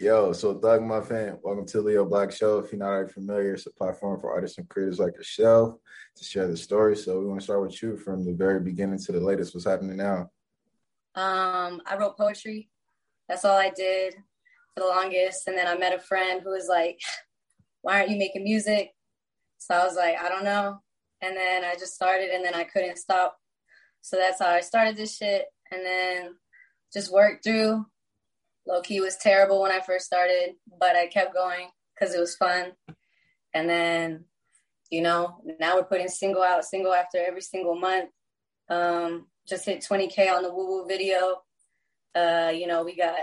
Yo, so Thug fan, welcome to Leo Black Show. If you're not already familiar, it's a platform for artists and creators like yourself to share the story. So we want to start with you from the very beginning to the latest. What's happening now? Um, I wrote poetry. That's all I did for the longest. And then I met a friend who was like, Why aren't you making music? So I was like, I don't know. And then I just started and then I couldn't stop. So that's how I started this shit. And then just worked through Low key was terrible when I first started, but I kept going because it was fun. And then, you know, now we're putting single out, single after every single month. Um, just hit 20K on the Woo Woo video. Uh, you know, we got,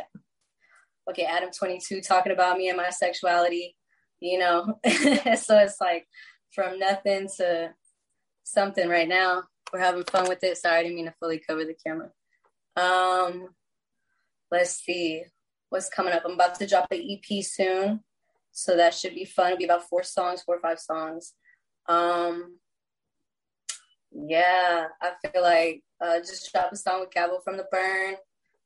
okay, Adam 22 talking about me and my sexuality, you know. so it's like from nothing to something right now. We're having fun with it. Sorry, I didn't mean to fully cover the camera. Um, let's see what's coming up. I'm about to drop an EP soon, so that should be fun. It'll be about four songs, four or five songs. Um, yeah, I feel like uh, just dropped a song with Gabbo from the Burn.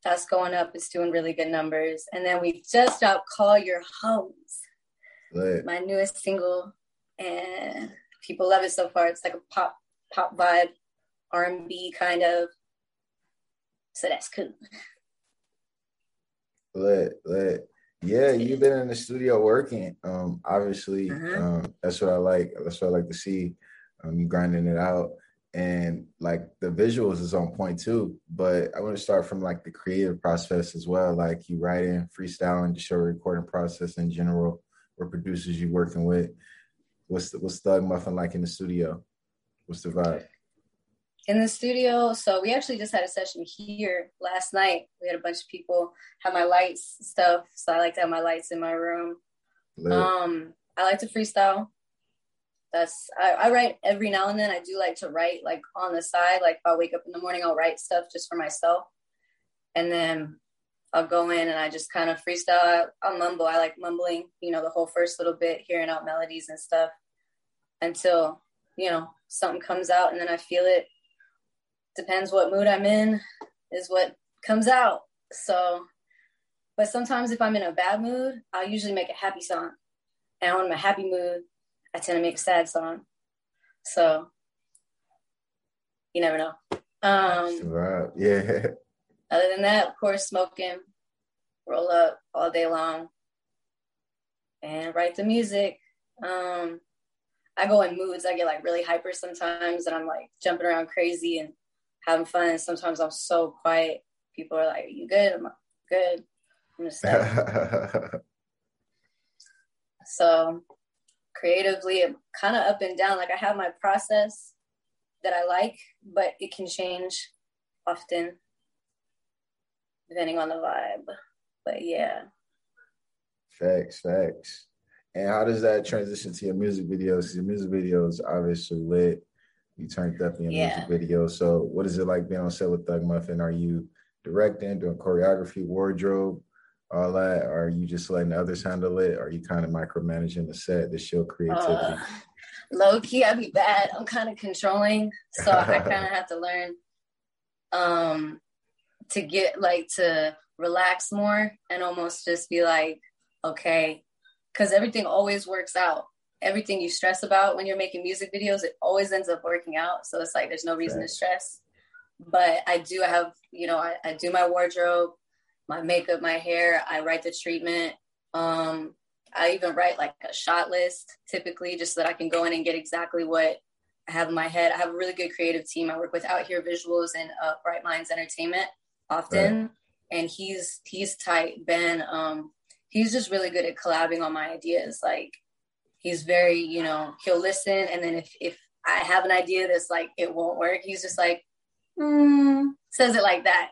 That's going up. It's doing really good numbers. And then we just dropped "Call Your Hoes," right. my newest single, and people love it so far. It's like a pop pop vibe, R and B kind of. So that's cool. Lit, lit. Yeah, you've been in the studio working. Um, obviously, uh-huh. um, that's what I like. That's what I like to see. Um, you grinding it out, and like the visuals is on point too. But I want to start from like the creative process as well. Like you writing, freestyling, the show recording process in general. What producers you working with? What's the, what's Thug Muffin like in the studio? What's the vibe? In the studio. So we actually just had a session here last night. We had a bunch of people have my lights stuff. So I like to have my lights in my room. Lit. Um, I like to freestyle. That's I, I, write every now and then. I do like to write like on the side. Like if I wake up in the morning, I'll write stuff just for myself, and then I'll go in and I just kind of freestyle. I'll mumble. I like mumbling. You know, the whole first little bit, hearing out melodies and stuff, until you know something comes out, and then I feel it depends what mood I'm in, is what comes out. So, but sometimes if I'm in a bad mood, I'll usually make a happy song. And when I'm in a happy mood, I tend to make a sad song. So, you never know. Um, right. Yeah. Other than that, of course, smoking, roll up all day long, and write the music. Um, I go in moods. I get like really hyper sometimes, and I'm like jumping around crazy and having fun. And sometimes I'm so quiet. People are like, Are you good? I'm like, good. I'm just like, so creatively, kind of up and down. Like I have my process that I like, but it can change often depending on the vibe. But yeah. Facts, facts. And how does that transition to your music videos? Your music videos obviously lit. You turned up in your yeah. music video. So what is it like being on set with Thug Muffin? Are you directing, doing choreography, wardrobe, all that? Or are you just letting others handle it? Or are you kind of micromanaging the set to show creativity? Uh, low key, I'd be bad. I'm kind of controlling. So I kind of have to learn um to get like to relax more and almost just be like, okay, because everything always works out everything you stress about when you're making music videos, it always ends up working out. So it's like there's no reason right. to stress. But I do have, you know, I, I, do my wardrobe, my makeup, my hair. I write the treatment. Um, I even write like a shot list typically just so that I can go in and get exactly what I have in my head. I have a really good creative team I work with out here, Visuals and uh, Bright Minds Entertainment often. Right. And he's he's tight. Ben, um, he's just really good at collabing on my ideas. Like he's very, you know, he'll listen. And then if, if I have an idea that's like, it won't work, he's just like, hmm, says it like that.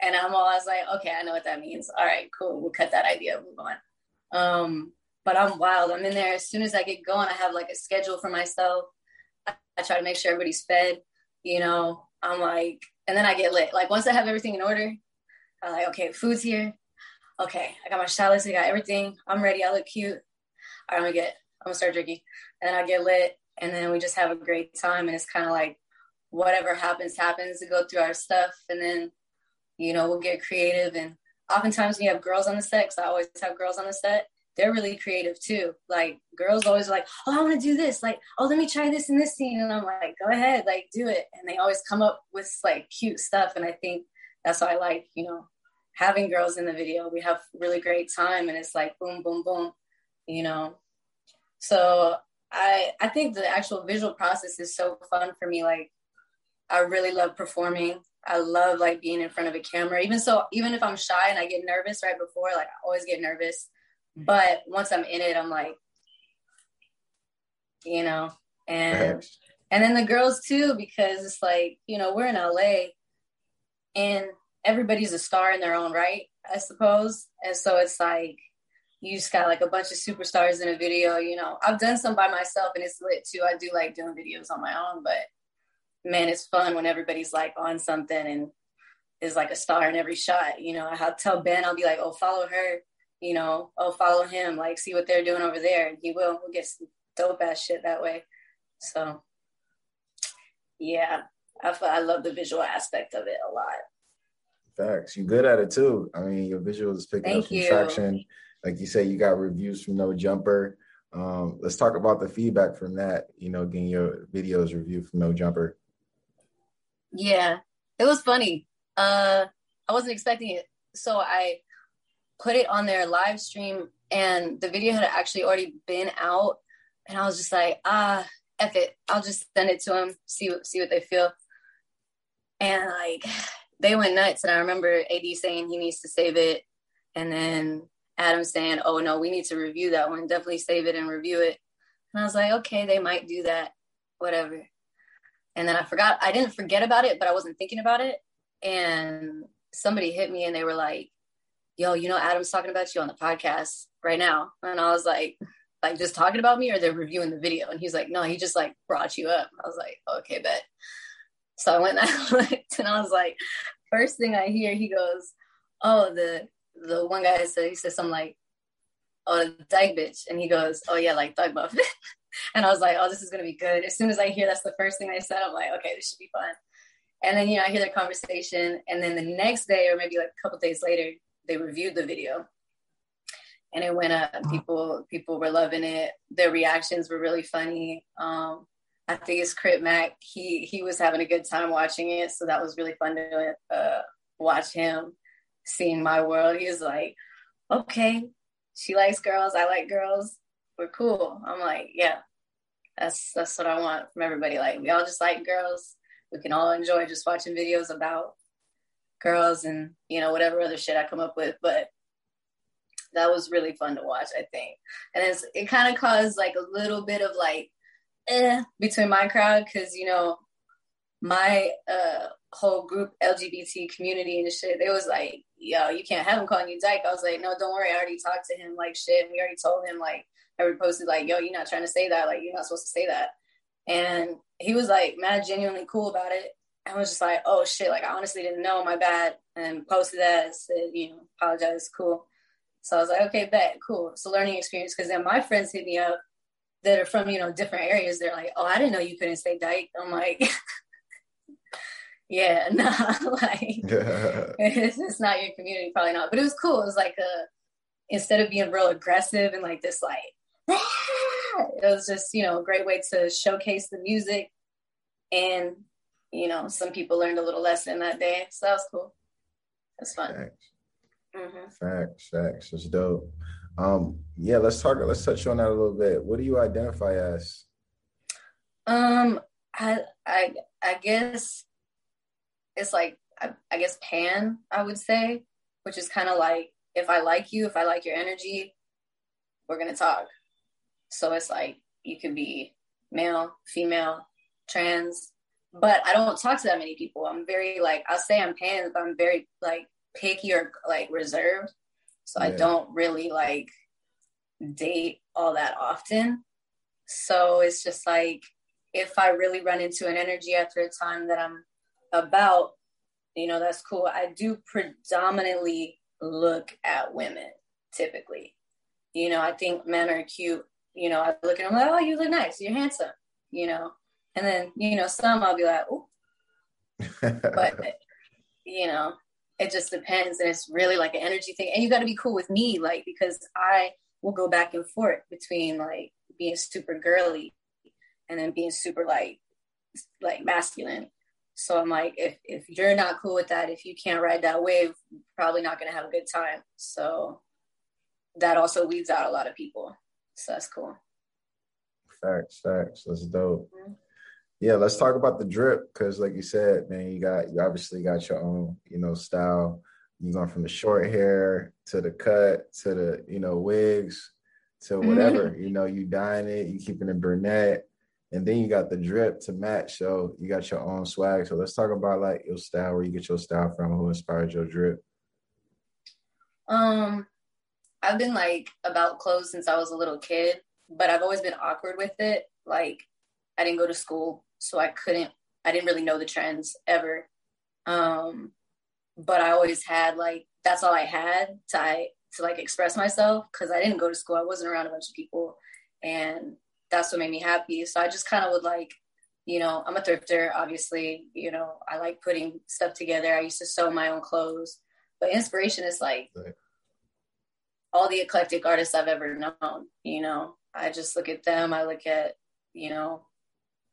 And I'm always like, okay, I know what that means. All right, cool. We'll cut that idea, move on. Um, but I'm wild. I'm in there as soon as I get going. I have like a schedule for myself. I, I try to make sure everybody's fed. You know, I'm like, and then I get lit. Like once I have everything in order, I'm like, okay, food's here. Okay, I got my shot list. I got everything. I'm ready. I look cute. All right, I'm gonna get I'm gonna start drinking, and I get lit, and then we just have a great time, and it's kind of like whatever happens happens to go through our stuff, and then you know we'll get creative and oftentimes you have girls on the set, because I always have girls on the set, they're really creative too. Like girls always like, oh, I want to do this. Like, oh, let me try this in this scene. And I'm like, go ahead, like do it. And they always come up with like cute stuff. And I think that's why I like, you know, having girls in the video. We have really great time and it's like boom, boom, boom, you know. So I I think the actual visual process is so fun for me. Like I really love performing. I love like being in front of a camera. Even so, even if I'm shy and I get nervous right before, like I always get nervous. Mm-hmm. But once I'm in it, I'm like, you know, and and then the girls too, because it's like, you know, we're in LA and everybody's a star in their own right, I suppose. And so it's like you just got like a bunch of superstars in a video, you know. I've done some by myself and it's lit too. I do like doing videos on my own, but man, it's fun when everybody's like on something and is like a star in every shot. You know, I'll tell Ben, I'll be like, oh, follow her, you know, oh, follow him, like see what they're doing over there. And he will, we'll get some dope ass shit that way. So yeah, I, I love the visual aspect of it a lot. Facts. You're good at it too. I mean, your visuals is picking Thank up some you. traction. Like you say, you got reviews from No Jumper. Um, let's talk about the feedback from that. You know, getting your videos reviewed from No Jumper. Yeah, it was funny. Uh, I wasn't expecting it, so I put it on their live stream, and the video had actually already been out, and I was just like, ah, f it, I'll just send it to them, see what see what they feel, and like they went nuts. And I remember AD saying he needs to save it, and then Adam saying, oh no, we need to review that one, definitely save it and review it. And I was like, okay, they might do that, whatever. And then I forgot, I didn't forget about it, but I wasn't thinking about it. And somebody hit me and they were like, yo, you know, Adam's talking about you on the podcast right now. And I was like, like just talking about me or they're reviewing the video? And he's like, no, he just like brought you up. I was like, okay, bet. So I went and I looked and I was like, first thing I hear, he goes, oh, the the one guy said, he said something like, oh, the dyke bitch. And he goes, oh yeah, like thug buff. And I was like, oh, this is going to be good. As soon as I hear that's the first thing they said, I'm like, okay, this should be fun. And then, you know, I hear their conversation. And then the next day, or maybe like a couple days later, they reviewed the video. And it went up. People people were loving it. Their reactions were really funny. Um, I think it's Crip Mac. He he was having a good time watching it, so that was really fun to uh, watch him seeing my world. He was like, "Okay, she likes girls. I like girls we're cool. I'm like, yeah, that's that's what I want from everybody. Like we all just like girls. We can all enjoy just watching videos about girls and you know whatever other shit I come up with. But that was really fun to watch, I think. And it's it kind of caused like a little bit of like eh between my crowd because you know my uh whole group LGBT community and shit, they was like, yo, you can't have him calling you dyke. I was like, no, don't worry, I already talked to him like shit. We already told him like I reposted like, yo, you're not trying to say that. Like, you're not supposed to say that. And he was like mad genuinely cool about it. I was just like, oh shit, like I honestly didn't know, my bad. And posted that, said, you know, apologize, cool. So I was like, okay, bet, cool. It's a learning experience. Cause then my friends hit me up that are from, you know, different areas. They're like, oh, I didn't know you couldn't say dyke. I'm like, yeah, nah, like it's, it's not your community, probably not. But it was cool. It was like a instead of being real aggressive and like this like it was just you know a great way to showcase the music and you know some people learned a little lesson that day so that was cool that's fun facts. Mm-hmm. facts facts it's dope um yeah let's talk let's touch on that a little bit what do you identify as um i i i guess it's like I, I guess pan i would say which is kind of like if i like you if i like your energy we're gonna talk so it's like you could be male, female, trans, but I don't talk to that many people. I'm very like I'll say I'm pan, but I'm very like picky or like reserved. So yeah. I don't really like date all that often. So it's just like if I really run into an energy after a time that I'm about, you know, that's cool. I do predominantly look at women typically. You know, I think men are cute you know, I look at them like, oh, you look nice, you're handsome, you know. And then, you know, some I'll be like, oh. but, you know, it just depends. And it's really like an energy thing. And you got to be cool with me, like, because I will go back and forth between like being super girly and then being super like, like masculine. So I'm like, if, if you're not cool with that, if you can't ride that wave, probably not going to have a good time. So that also weeds out a lot of people. So that's cool. Facts, facts. That's dope. Mm-hmm. Yeah, let's talk about the drip because, like you said, man, you got you obviously got your own, you know, style. You going from the short hair to the cut to the, you know, wigs to mm-hmm. whatever. Mm-hmm. You know, you dyeing it, you keeping it brunette, and then you got the drip to match. So you got your own swag. So let's talk about like your style, where you get your style from, who inspired your drip. Um, I've been like about clothes since I was a little kid, but I've always been awkward with it. Like I didn't go to school so I couldn't I didn't really know the trends ever. Um, but I always had like that's all I had to I, to like express myself because I didn't go to school. I wasn't around a bunch of people, and that's what made me happy. So I just kind of would like, you know, I'm a thrifter. Obviously, you know, I like putting stuff together. I used to sew my own clothes, but inspiration is like right. all the eclectic artists I've ever known. You know, I just look at them. I look at you know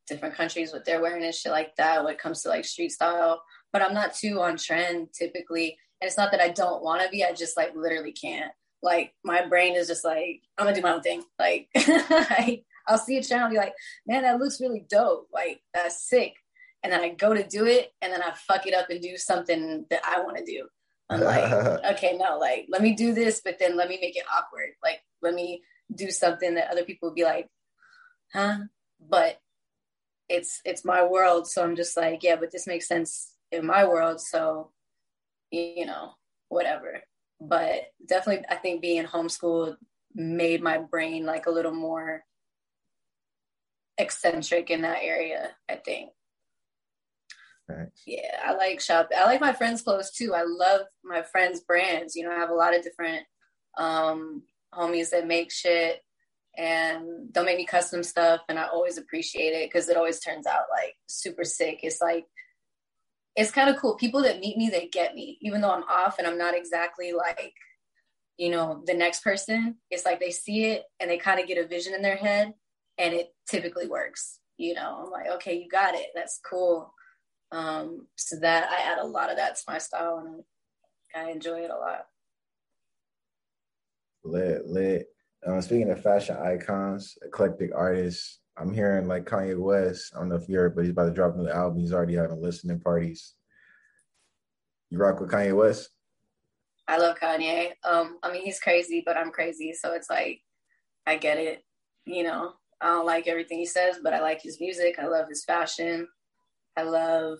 different countries what they're wearing and shit like that when it comes to like street style. But I'm not too on trend typically. And it's not that I don't want to be, I just like literally can't. Like my brain is just like, I'm gonna do my own thing. Like I, I'll see a channel and be like, man, that looks really dope. Like that's sick. And then I go to do it and then I fuck it up and do something that I want to do. I'm like, okay, no, like let me do this, but then let me make it awkward. Like let me do something that other people would be like, huh? But it's it's my world so i'm just like yeah but this makes sense in my world so you know whatever but definitely i think being homeschooled made my brain like a little more eccentric in that area i think Thanks. yeah i like shop i like my friends clothes too i love my friends brands you know i have a lot of different um homies that make shit and they'll make me custom stuff and I always appreciate it because it always turns out like super sick. It's like it's kind of cool. People that meet me, they get me, even though I'm off and I'm not exactly like, you know, the next person. It's like they see it and they kind of get a vision in their head and it typically works. You know, I'm like, okay, you got it. That's cool. Um, so that I add a lot of that to my style and I enjoy it a lot. Lit, lit. Uh, speaking of fashion icons, eclectic artists, I'm hearing like Kanye West. I don't know if you heard, but he's about to drop a new album. He's already having listening parties. You rock with Kanye West? I love Kanye. Um, I mean, he's crazy, but I'm crazy, so it's like I get it. You know, I don't like everything he says, but I like his music. I love his fashion. I love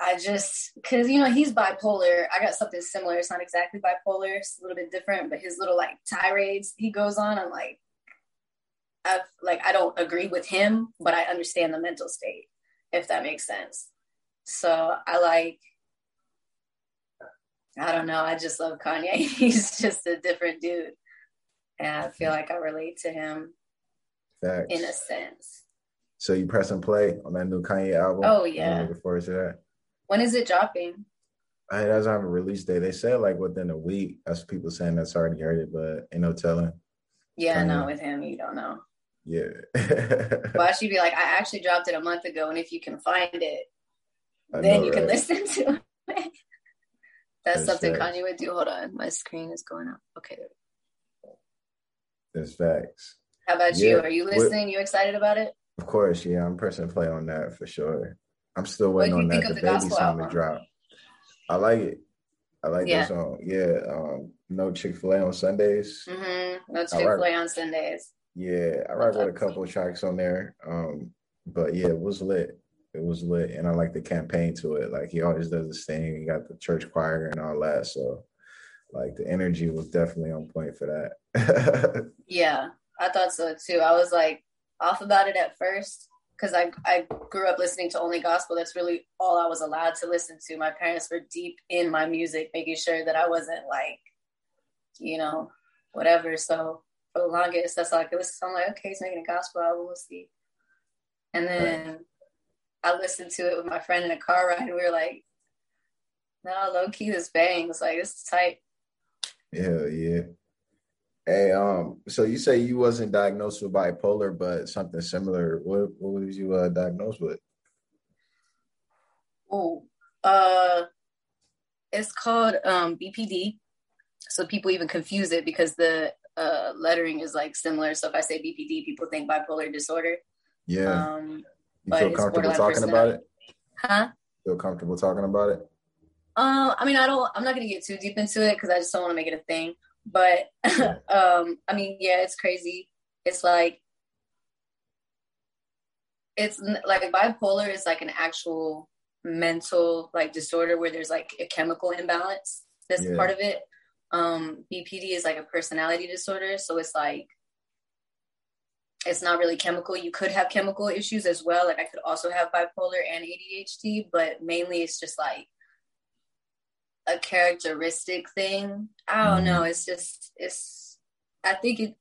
I just because you know he's bipolar. I got something similar. It's not exactly bipolar. It's a little bit different, but his little like tirades he goes on. I'm like, I've like I don't agree with him, but I understand the mental state, if that makes sense. So I like. I don't know. I just love Kanye. He's just a different dude, and I feel like I relate to him Facts. in a sense. So you press and play on that new Kanye album? Oh yeah. looking forward to that. When is it dropping? I it doesn't have a release date. They said like within a week. That's people saying that's already heard it, but ain't no telling. Yeah, no, with him, you don't know. Yeah. Why should be like, I actually dropped it a month ago, and if you can find it, I then know, you right? can listen to it. that's, that's something facts. Kanye would do. Hold on, my screen is going up. Okay. That's facts. How about yeah. you? Are you listening? What, you excited about it? Of course, yeah. I'm pressing play on that for sure. I'm still waiting on that. The, the baby song to drop. I like it. I like yeah. that song. Yeah. Um, no Chick Fil A on Sundays. Mm-hmm. No Chick Fil A on Sundays. Yeah, I with a couple of tracks on there. Um, but yeah, it was lit. It was lit, and I like the campaign to it. Like he always does this thing. He got the church choir and all that. So, like the energy was definitely on point for that. yeah, I thought so too. I was like off about it at first, because I, I grew up listening to only gospel. That's really all I was allowed to listen to. My parents were deep in my music, making sure that I wasn't like, you know, whatever. So for the longest, that's all I could listen to. I'm like, okay, he's making a gospel album. We'll see. And then I listened to it with my friend in a car ride. And we were like, No, low key, this bangs. Like it's tight. Yeah, yeah. Hey, um, so you say you wasn't diagnosed with bipolar, but something similar. What what was you uh, diagnosed with? Oh, uh, it's called um BPD. So people even confuse it because the uh, lettering is like similar. So if I say BPD, people think bipolar disorder. Yeah. Um, you feel comfortable talking about it? Huh? Feel comfortable talking about it? Uh, I mean, I don't. I'm not gonna get too deep into it because I just don't want to make it a thing. But um, I mean, yeah, it's crazy. It's like it's like bipolar is like an actual mental like disorder where there's like a chemical imbalance. That's yeah. part of it. Um, BPD is like a personality disorder, so it's like it's not really chemical. You could have chemical issues as well. Like I could also have bipolar and ADHD, but mainly it's just like a characteristic thing. I don't know. Mm-hmm. It's just it's I think it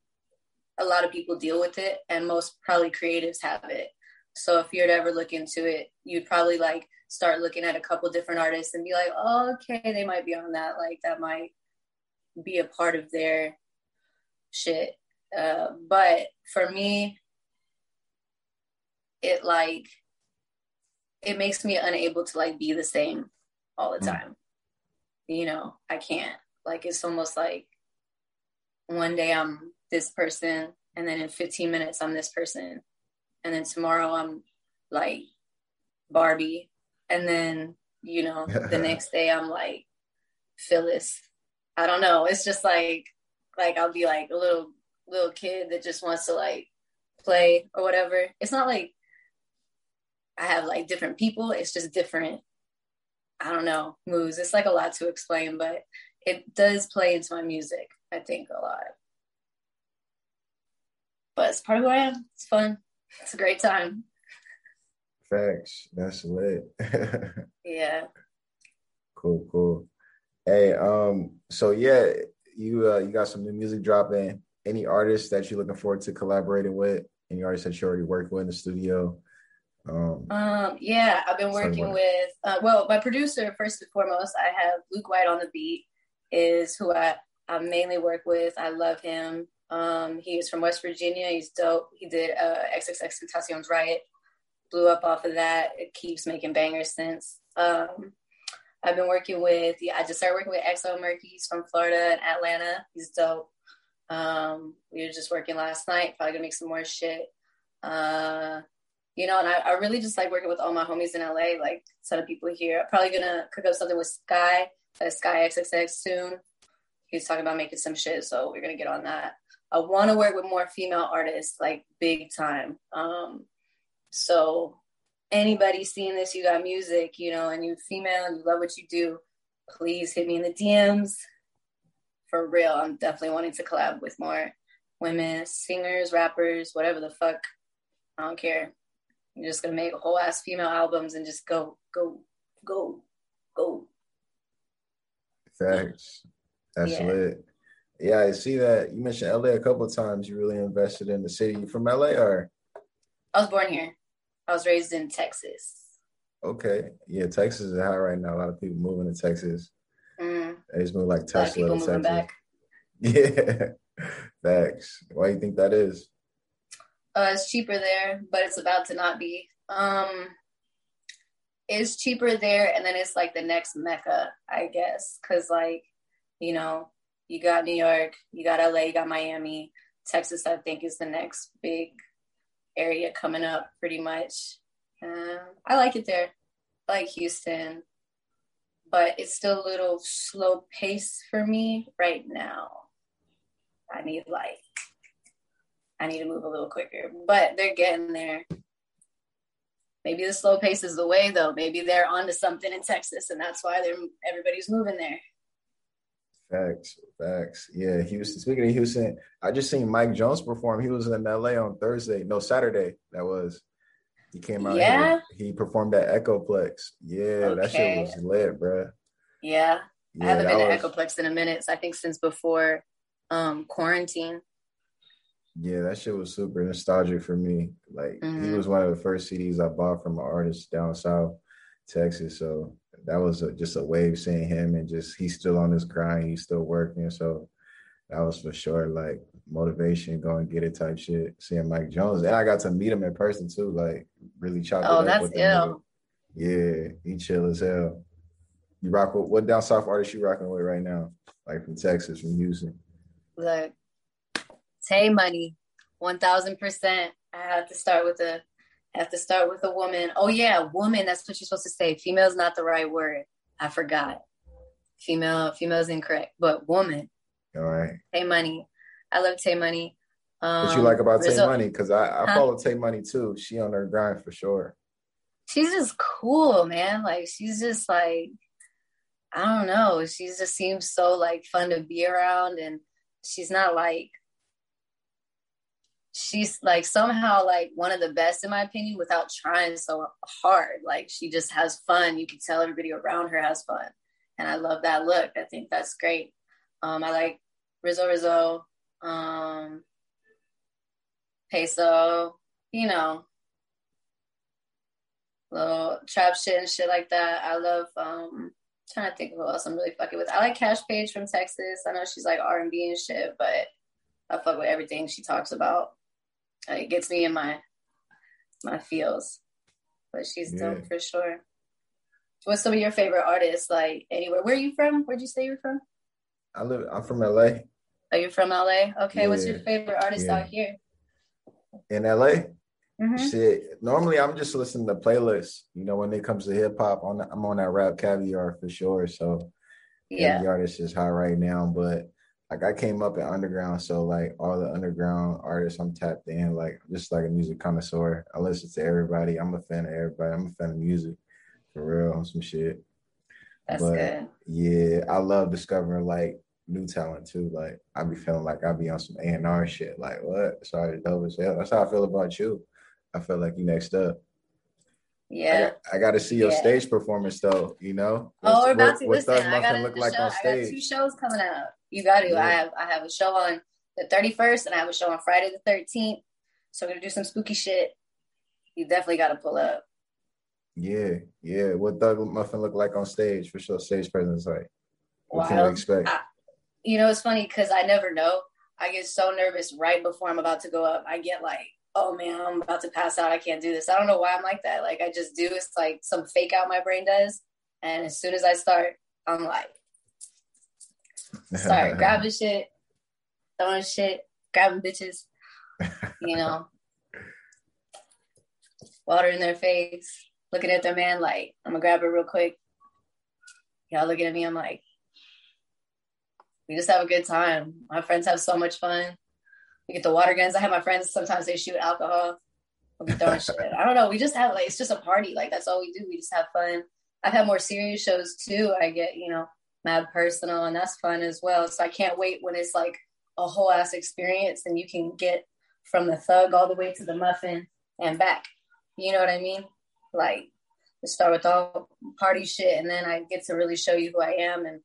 a lot of people deal with it and most probably creatives have it. So if you're to ever look into it, you'd probably like start looking at a couple different artists and be like, oh, okay, they might be on that. Like that might be a part of their shit. Uh, but for me, it like it makes me unable to like be the same all the mm. time. You know, I can't. Like it's almost like one day I'm this person and then in 15 minutes I'm this person and then tomorrow I'm like Barbie and then you know the next day I'm like Phyllis. I don't know. It's just like like I'll be like a little little kid that just wants to like play or whatever. It's not like I have like different people. It's just different. I don't know moves. It's like a lot to explain, but it does play into my music. I think a lot. But it's part of who I am. It's fun. It's a great time. Facts. That's lit. yeah. Cool, cool. Hey, um, so yeah, you uh you got some new music dropping any artists that you're looking forward to collaborating with? Any artists that you already worked with in the studio? Um, um yeah, I've been working with uh, well, my producer first and foremost. I have Luke White on the beat, is who I I mainly work with. I love him. Um, he is from West Virginia. He's dope. He did uh, XXXTentacion's Riot, blew up off of that. It keeps making bangers since. Um, I've been working with yeah, I just started working with XO Murky. He's from Florida and Atlanta. He's dope. Um, we were just working last night, probably gonna make some more shit. Uh, you know, and I, I really just like working with all my homies in LA, like a ton of people here. I'm probably gonna cook up something with Sky, uh, Sky XXX soon. He's talking about making some shit, so we're gonna get on that. I want to work with more female artists, like big time. Um, so anybody seeing this, you got music, you know, and you're female and you love what you do, please hit me in the DMs for real, I'm definitely wanting to collab with more women, singers, rappers, whatever the fuck. I don't care. I'm just gonna make whole ass female albums and just go, go, go, go. Thanks. That's yeah. lit. Yeah, I see that. You mentioned LA a couple of times. You really invested in the city. You from LA or? I was born here. I was raised in Texas. Okay. Yeah, Texas is hot right now. A lot of people moving to Texas. Mm. They just move like Tesla. Moving back. Yeah, facts. Why do you think that is? Uh, it's cheaper there, but it's about to not be. Um, it's cheaper there, and then it's like the next mecca, I guess, because like, you know, you got New York, you got LA, you got Miami, Texas. I think is the next big area coming up, pretty much. Uh, I like it there. I like Houston but it's still a little slow pace for me right now. I need like I need to move a little quicker, but they're getting there. Maybe the slow pace is the way though. Maybe they're onto something in Texas and that's why they're everybody's moving there. Facts, facts. Yeah, Houston. Speaking of Houston, I just seen Mike Jones perform. He was in LA on Thursday. No, Saturday. That was. He came out. Yeah. Here. He performed at Echoplex. Yeah, okay. that shit was lit, bro. Yeah. yeah I haven't been was... to Echoplex in a minute. So I think since before um quarantine. Yeah, that shit was super nostalgic for me. Like mm-hmm. he was one of the first CDs I bought from an artist down south, Texas. So that was a, just a wave seeing him and just he's still on his grind, he's still working. So that was for sure like motivation, go and get it type shit. Seeing Mike Jones, and I got to meet him in person too, like really chop oh, up ill. Yeah, he chill as hell. You rock with what down south artist you rocking with right now? Like from Texas, from Houston. Look, Tay Money, one thousand percent. I have to start with a have to start with a woman. Oh yeah, woman. That's what you're supposed to say. Female is not the right word. I forgot. Female, female is incorrect, but woman. All right. Tay Money. I love Tay Money. Um, what you like about Tay Money? Because I, I huh? follow Tay Money too. She on her grind for sure. She's just cool, man. Like she's just like I don't know. She just seems so like fun to be around, and she's not like she's like somehow like one of the best in my opinion without trying so hard. Like she just has fun. You can tell everybody around her has fun, and I love that look. I think that's great. Um, I like Rizzo Rizzo, um, Peso, you know, little trap shit and shit like that. I love um trying to think of who else I'm really fucking with. I like Kash Paige from Texas. I know she's like R and B and shit, but I fuck with everything she talks about. It gets me in my my feels. But she's yeah. dope for sure. What's some of your favorite artists? Like anywhere? Where are you from? Where'd you say you're from? I live. I'm from LA. Are you from LA? Okay. Yeah. What's your favorite artist yeah. out here? In LA? Mm-hmm. Shit. Normally, I'm just listening to playlists. You know, when it comes to hip hop, on I'm on that RapCaviar for sure. So, yeah, the artist is high right now. But like, I came up in underground, so like all the underground artists, I'm tapped in. Like, just like a music connoisseur. I listen to everybody. I'm a fan of everybody. I'm a fan of music for real on some shit. That's but, good. Yeah, I love discovering like new talent too. Like I be feeling like I be on some A and R shit. Like what? Sorry, dope as hell. That's how I feel about you. I feel like you next up. Yeah. I, I got to see your yeah. stage performance though, you know? Oh, we're about what, to listen. I got look like show, on stage? I got two shows coming out. You got to. Yeah. I have I have a show on the 31st and I have a show on Friday the 13th. So we're going to do some spooky shit. You definitely got to pull up. Yeah, yeah. What Thug Muffin look like on stage for sure? Stage presence like. What can we expect? I, you know, it's funny because I never know. I get so nervous right before I'm about to go up. I get like oh man, I'm about to pass out. I can't do this. I don't know why I'm like that. Like I just do. It's like some fake out my brain does. And as soon as I start, I'm like, start grabbing shit, throwing shit, grabbing bitches, you know, water in their face, looking at their man like, I'm gonna grab it real quick. Y'all looking at me, I'm like, we just have a good time. My friends have so much fun we get the water guns. I have my friends sometimes they shoot alcohol. We throwing shit. I don't know. We just have like it's just a party. Like that's all we do. We just have fun. I've had more serious shows too. I get you know mad personal, and that's fun as well. So I can't wait when it's like a whole ass experience, and you can get from the thug all the way to the muffin and back. You know what I mean? Like start with all party shit, and then I get to really show you who I am. And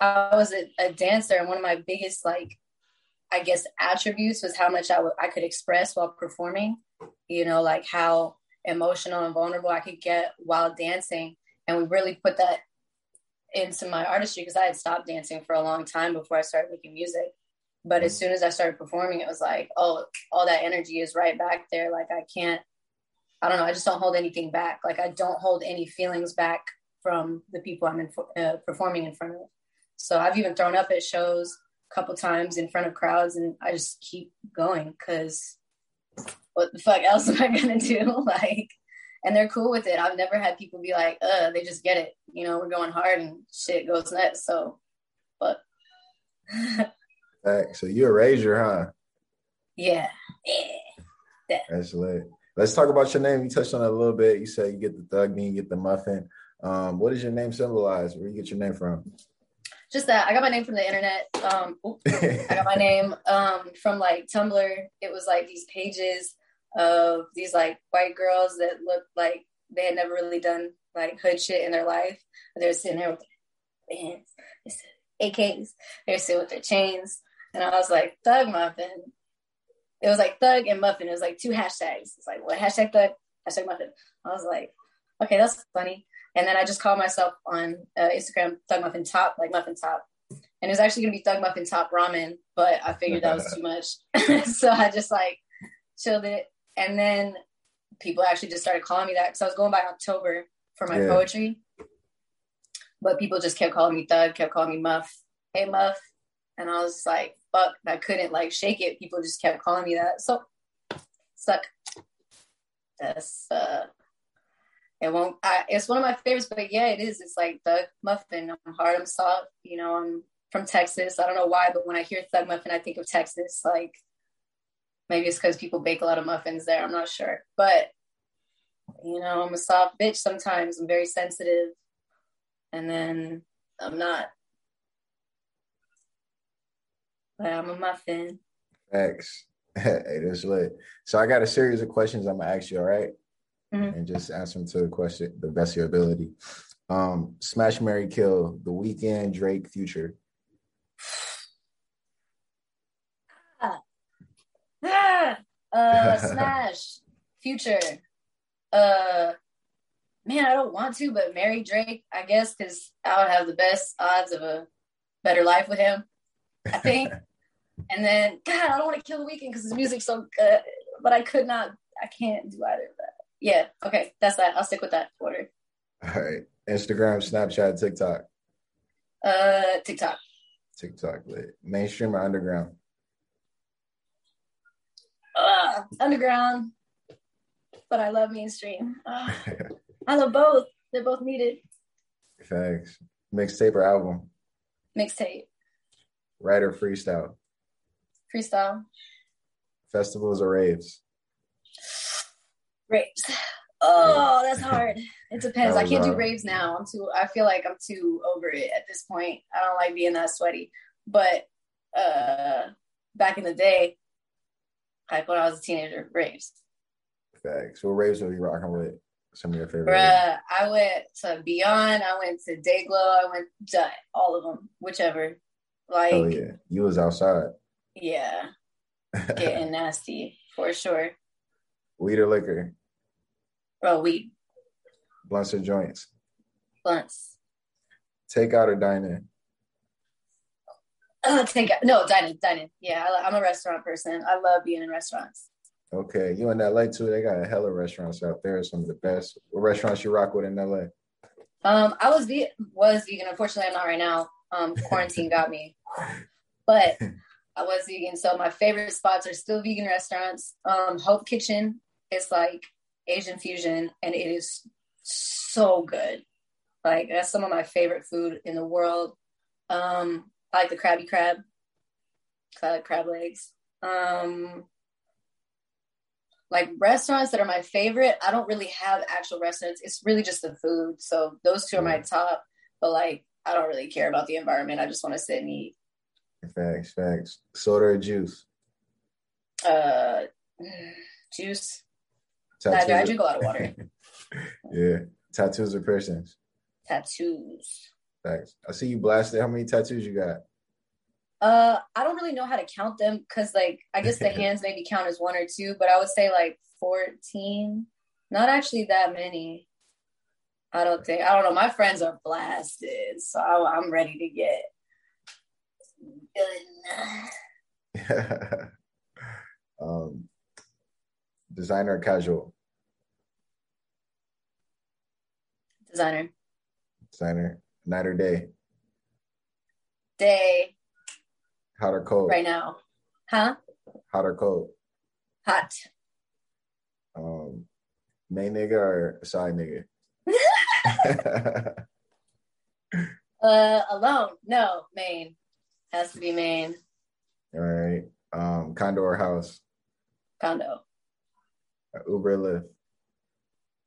I was a, a dancer, and one of my biggest like I guess attributes was how much I, w- I could express while performing, you know, like how emotional and vulnerable I could get while dancing. And we really put that into my artistry because I had stopped dancing for a long time before I started making music. But as soon as I started performing, it was like, oh, all that energy is right back there. Like I can't, I don't know, I just don't hold anything back. Like I don't hold any feelings back from the people I'm in, uh, performing in front of. So I've even thrown up at shows a couple times in front of crowds and I just keep going because what the fuck else am I gonna do? like, and they're cool with it. I've never had people be like, uh, they just get it. You know, we're going hard and shit goes nuts. So, but. so you're a rager, huh? Yeah. Yeah. That's lit. Let's talk about your name. You touched on it a little bit. You said you get the thug, then you get the muffin. Um, what does your name symbolize? Where you get your name from? just that I got my name from the internet. Um, I got my name um, from like Tumblr. It was like these pages of these like white girls that looked like they had never really done like hood shit in their life. They're sitting there with their bands, AKs. They're sitting with their chains, and I was like, Thug Muffin. It was like Thug and Muffin. It was like two hashtags. It's like what hashtag Thug, hashtag Muffin. I was like, okay, that's funny. And then I just called myself on uh, Instagram Thug Muffin Top, like Muffin Top. And it was actually gonna be Thug Muffin Top Ramen, but I figured that was too much. so I just like chilled it. And then people actually just started calling me that because I was going by October for my yeah. poetry. But people just kept calling me Thug, kept calling me Muff. Hey Muff. And I was like, fuck, I couldn't like shake it. People just kept calling me that. So suck. That's uh it won't I, it's one of my favorites, but yeah, it is. It's like Thug Muffin. I'm hard, I'm soft, you know, I'm from Texas. I don't know why, but when I hear Thug Muffin, I think of Texas. Like maybe it's because people bake a lot of muffins there. I'm not sure. But you know, I'm a soft bitch sometimes. I'm very sensitive. And then I'm not. But I'm a muffin. Thanks. hey, that's lit. So I got a series of questions I'm gonna ask you, all right? mm-hmm. And just answer them to the question the best of your ability. Um, Smash Mary Kill, The Weeknd, Drake, Future. Ah. Ah. Uh, Smash, Future. Uh, man, I don't want to, but marry Drake, I guess, because I would have the best odds of a better life with him. I think. and then, God, I don't want to kill the Weeknd because his music's so good, but I could not. I can't do either of that. Yeah. Okay, that's that. I'll stick with that order. All right. Instagram, Snapchat, TikTok. Uh, TikTok. TikTok lit. Mainstream or underground? Uh, underground but I love mainstream. I love both. They're both needed. Thanks. Mixtape or album? Mixtape. Writer freestyle? Freestyle. Festivals or raves? Raves. Oh, that's hard. It depends. I can't hard. do raves now. I'm too. I feel like I'm too over it at this point. I don't like being that sweaty. But uh back in the day, like when I was a teenager, raves. Facts. What raves are you rocking with? Some of your favorite. Bruh, I went to Beyond. I went to Dayglow. I went to all of them, whichever. Like, oh yeah, you was outside. Yeah, getting nasty for sure. Weed or liquor? Bro, weed. Blunts or joints? Blunts. Take out or dine in? Take out. No, dining, in. Dine in. Yeah, I, I'm a restaurant person. I love being in restaurants. Okay, you in LA too? They got a hella restaurants out there. Some of the best. What restaurants you rock with in LA? Um, I was ve- was vegan. Unfortunately, I'm not right now. Um, quarantine got me, but I was vegan. So my favorite spots are still vegan restaurants. Um, Hope Kitchen is like Asian fusion, and it is so good. Like that's some of my favorite food in the world. Um, I like the Krabby Krab. I like crab legs. Um, like restaurants that are my favorite i don't really have actual restaurants. It's really just the food. So those two are my top but like i don't really care about the environment. I just want to sit and eat. Facts facts. Soda or juice? Uh juice. I, I drink a lot of water. Yeah. Tattoos or piercings? Tattoos Thanks. i see you blasted how many tattoos you got uh, I don't really know how to count them because, like, I guess the hands maybe count as one or two, but I would say like 14. Not actually that many. I don't think. I don't know. My friends are blasted, so I, am ready to get good. um, designer casual? Designer. Designer. Night or day? Day. Hot or cold? Right now. Huh? Hot or cold? Hot. Um, main nigga or side nigga? uh, alone. No, main. Has to be main. All right. Um, condo or house? Condo. Uh, Uber Lyft?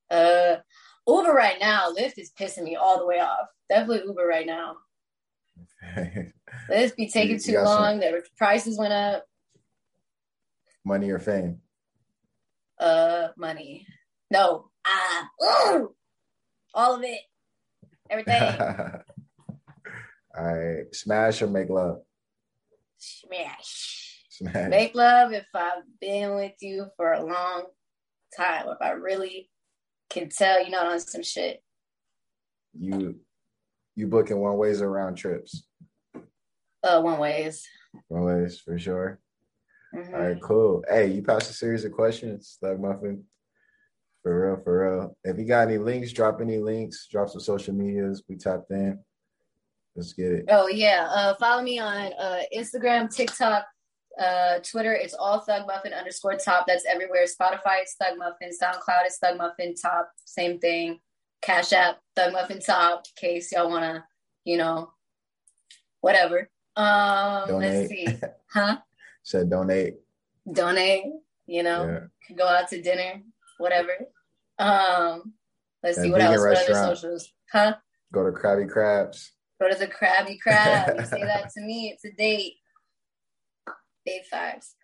Uh, Uber right now. Lyft is pissing me all the way off. Definitely Uber right now. This be taking too long. The prices went up. Money or fame? Uh, money. No. Ah, ooh, all of it. Everything. all right. Smash or make love? Smash. Smash. Make love if I've been with you for a long time. If I really can tell you're not on some shit. you you booking one ways or round trips? Uh, one ways. One ways for sure. Mm-hmm. All right, cool. Hey, you passed a series of questions, Thug Muffin. For real, for real. If you got any links, drop any links, drop some social medias. We tapped in. Let's get it. Oh yeah. Uh follow me on uh Instagram, TikTok, uh Twitter. It's all Thug Muffin underscore top. That's everywhere. Spotify it's Thug Muffin, SoundCloud it's Thug Muffin top. Same thing. Cash App, Thug Muffin top, in case y'all wanna, you know, whatever. Um donate. let's see. Huh? Said donate. Donate, you know, yeah. go out to dinner, whatever. Um let's see what else. What other socials? Huh? Go to Krabby Krabs. Go to the Krabby Krab. You say that to me, it's a date. Date fives.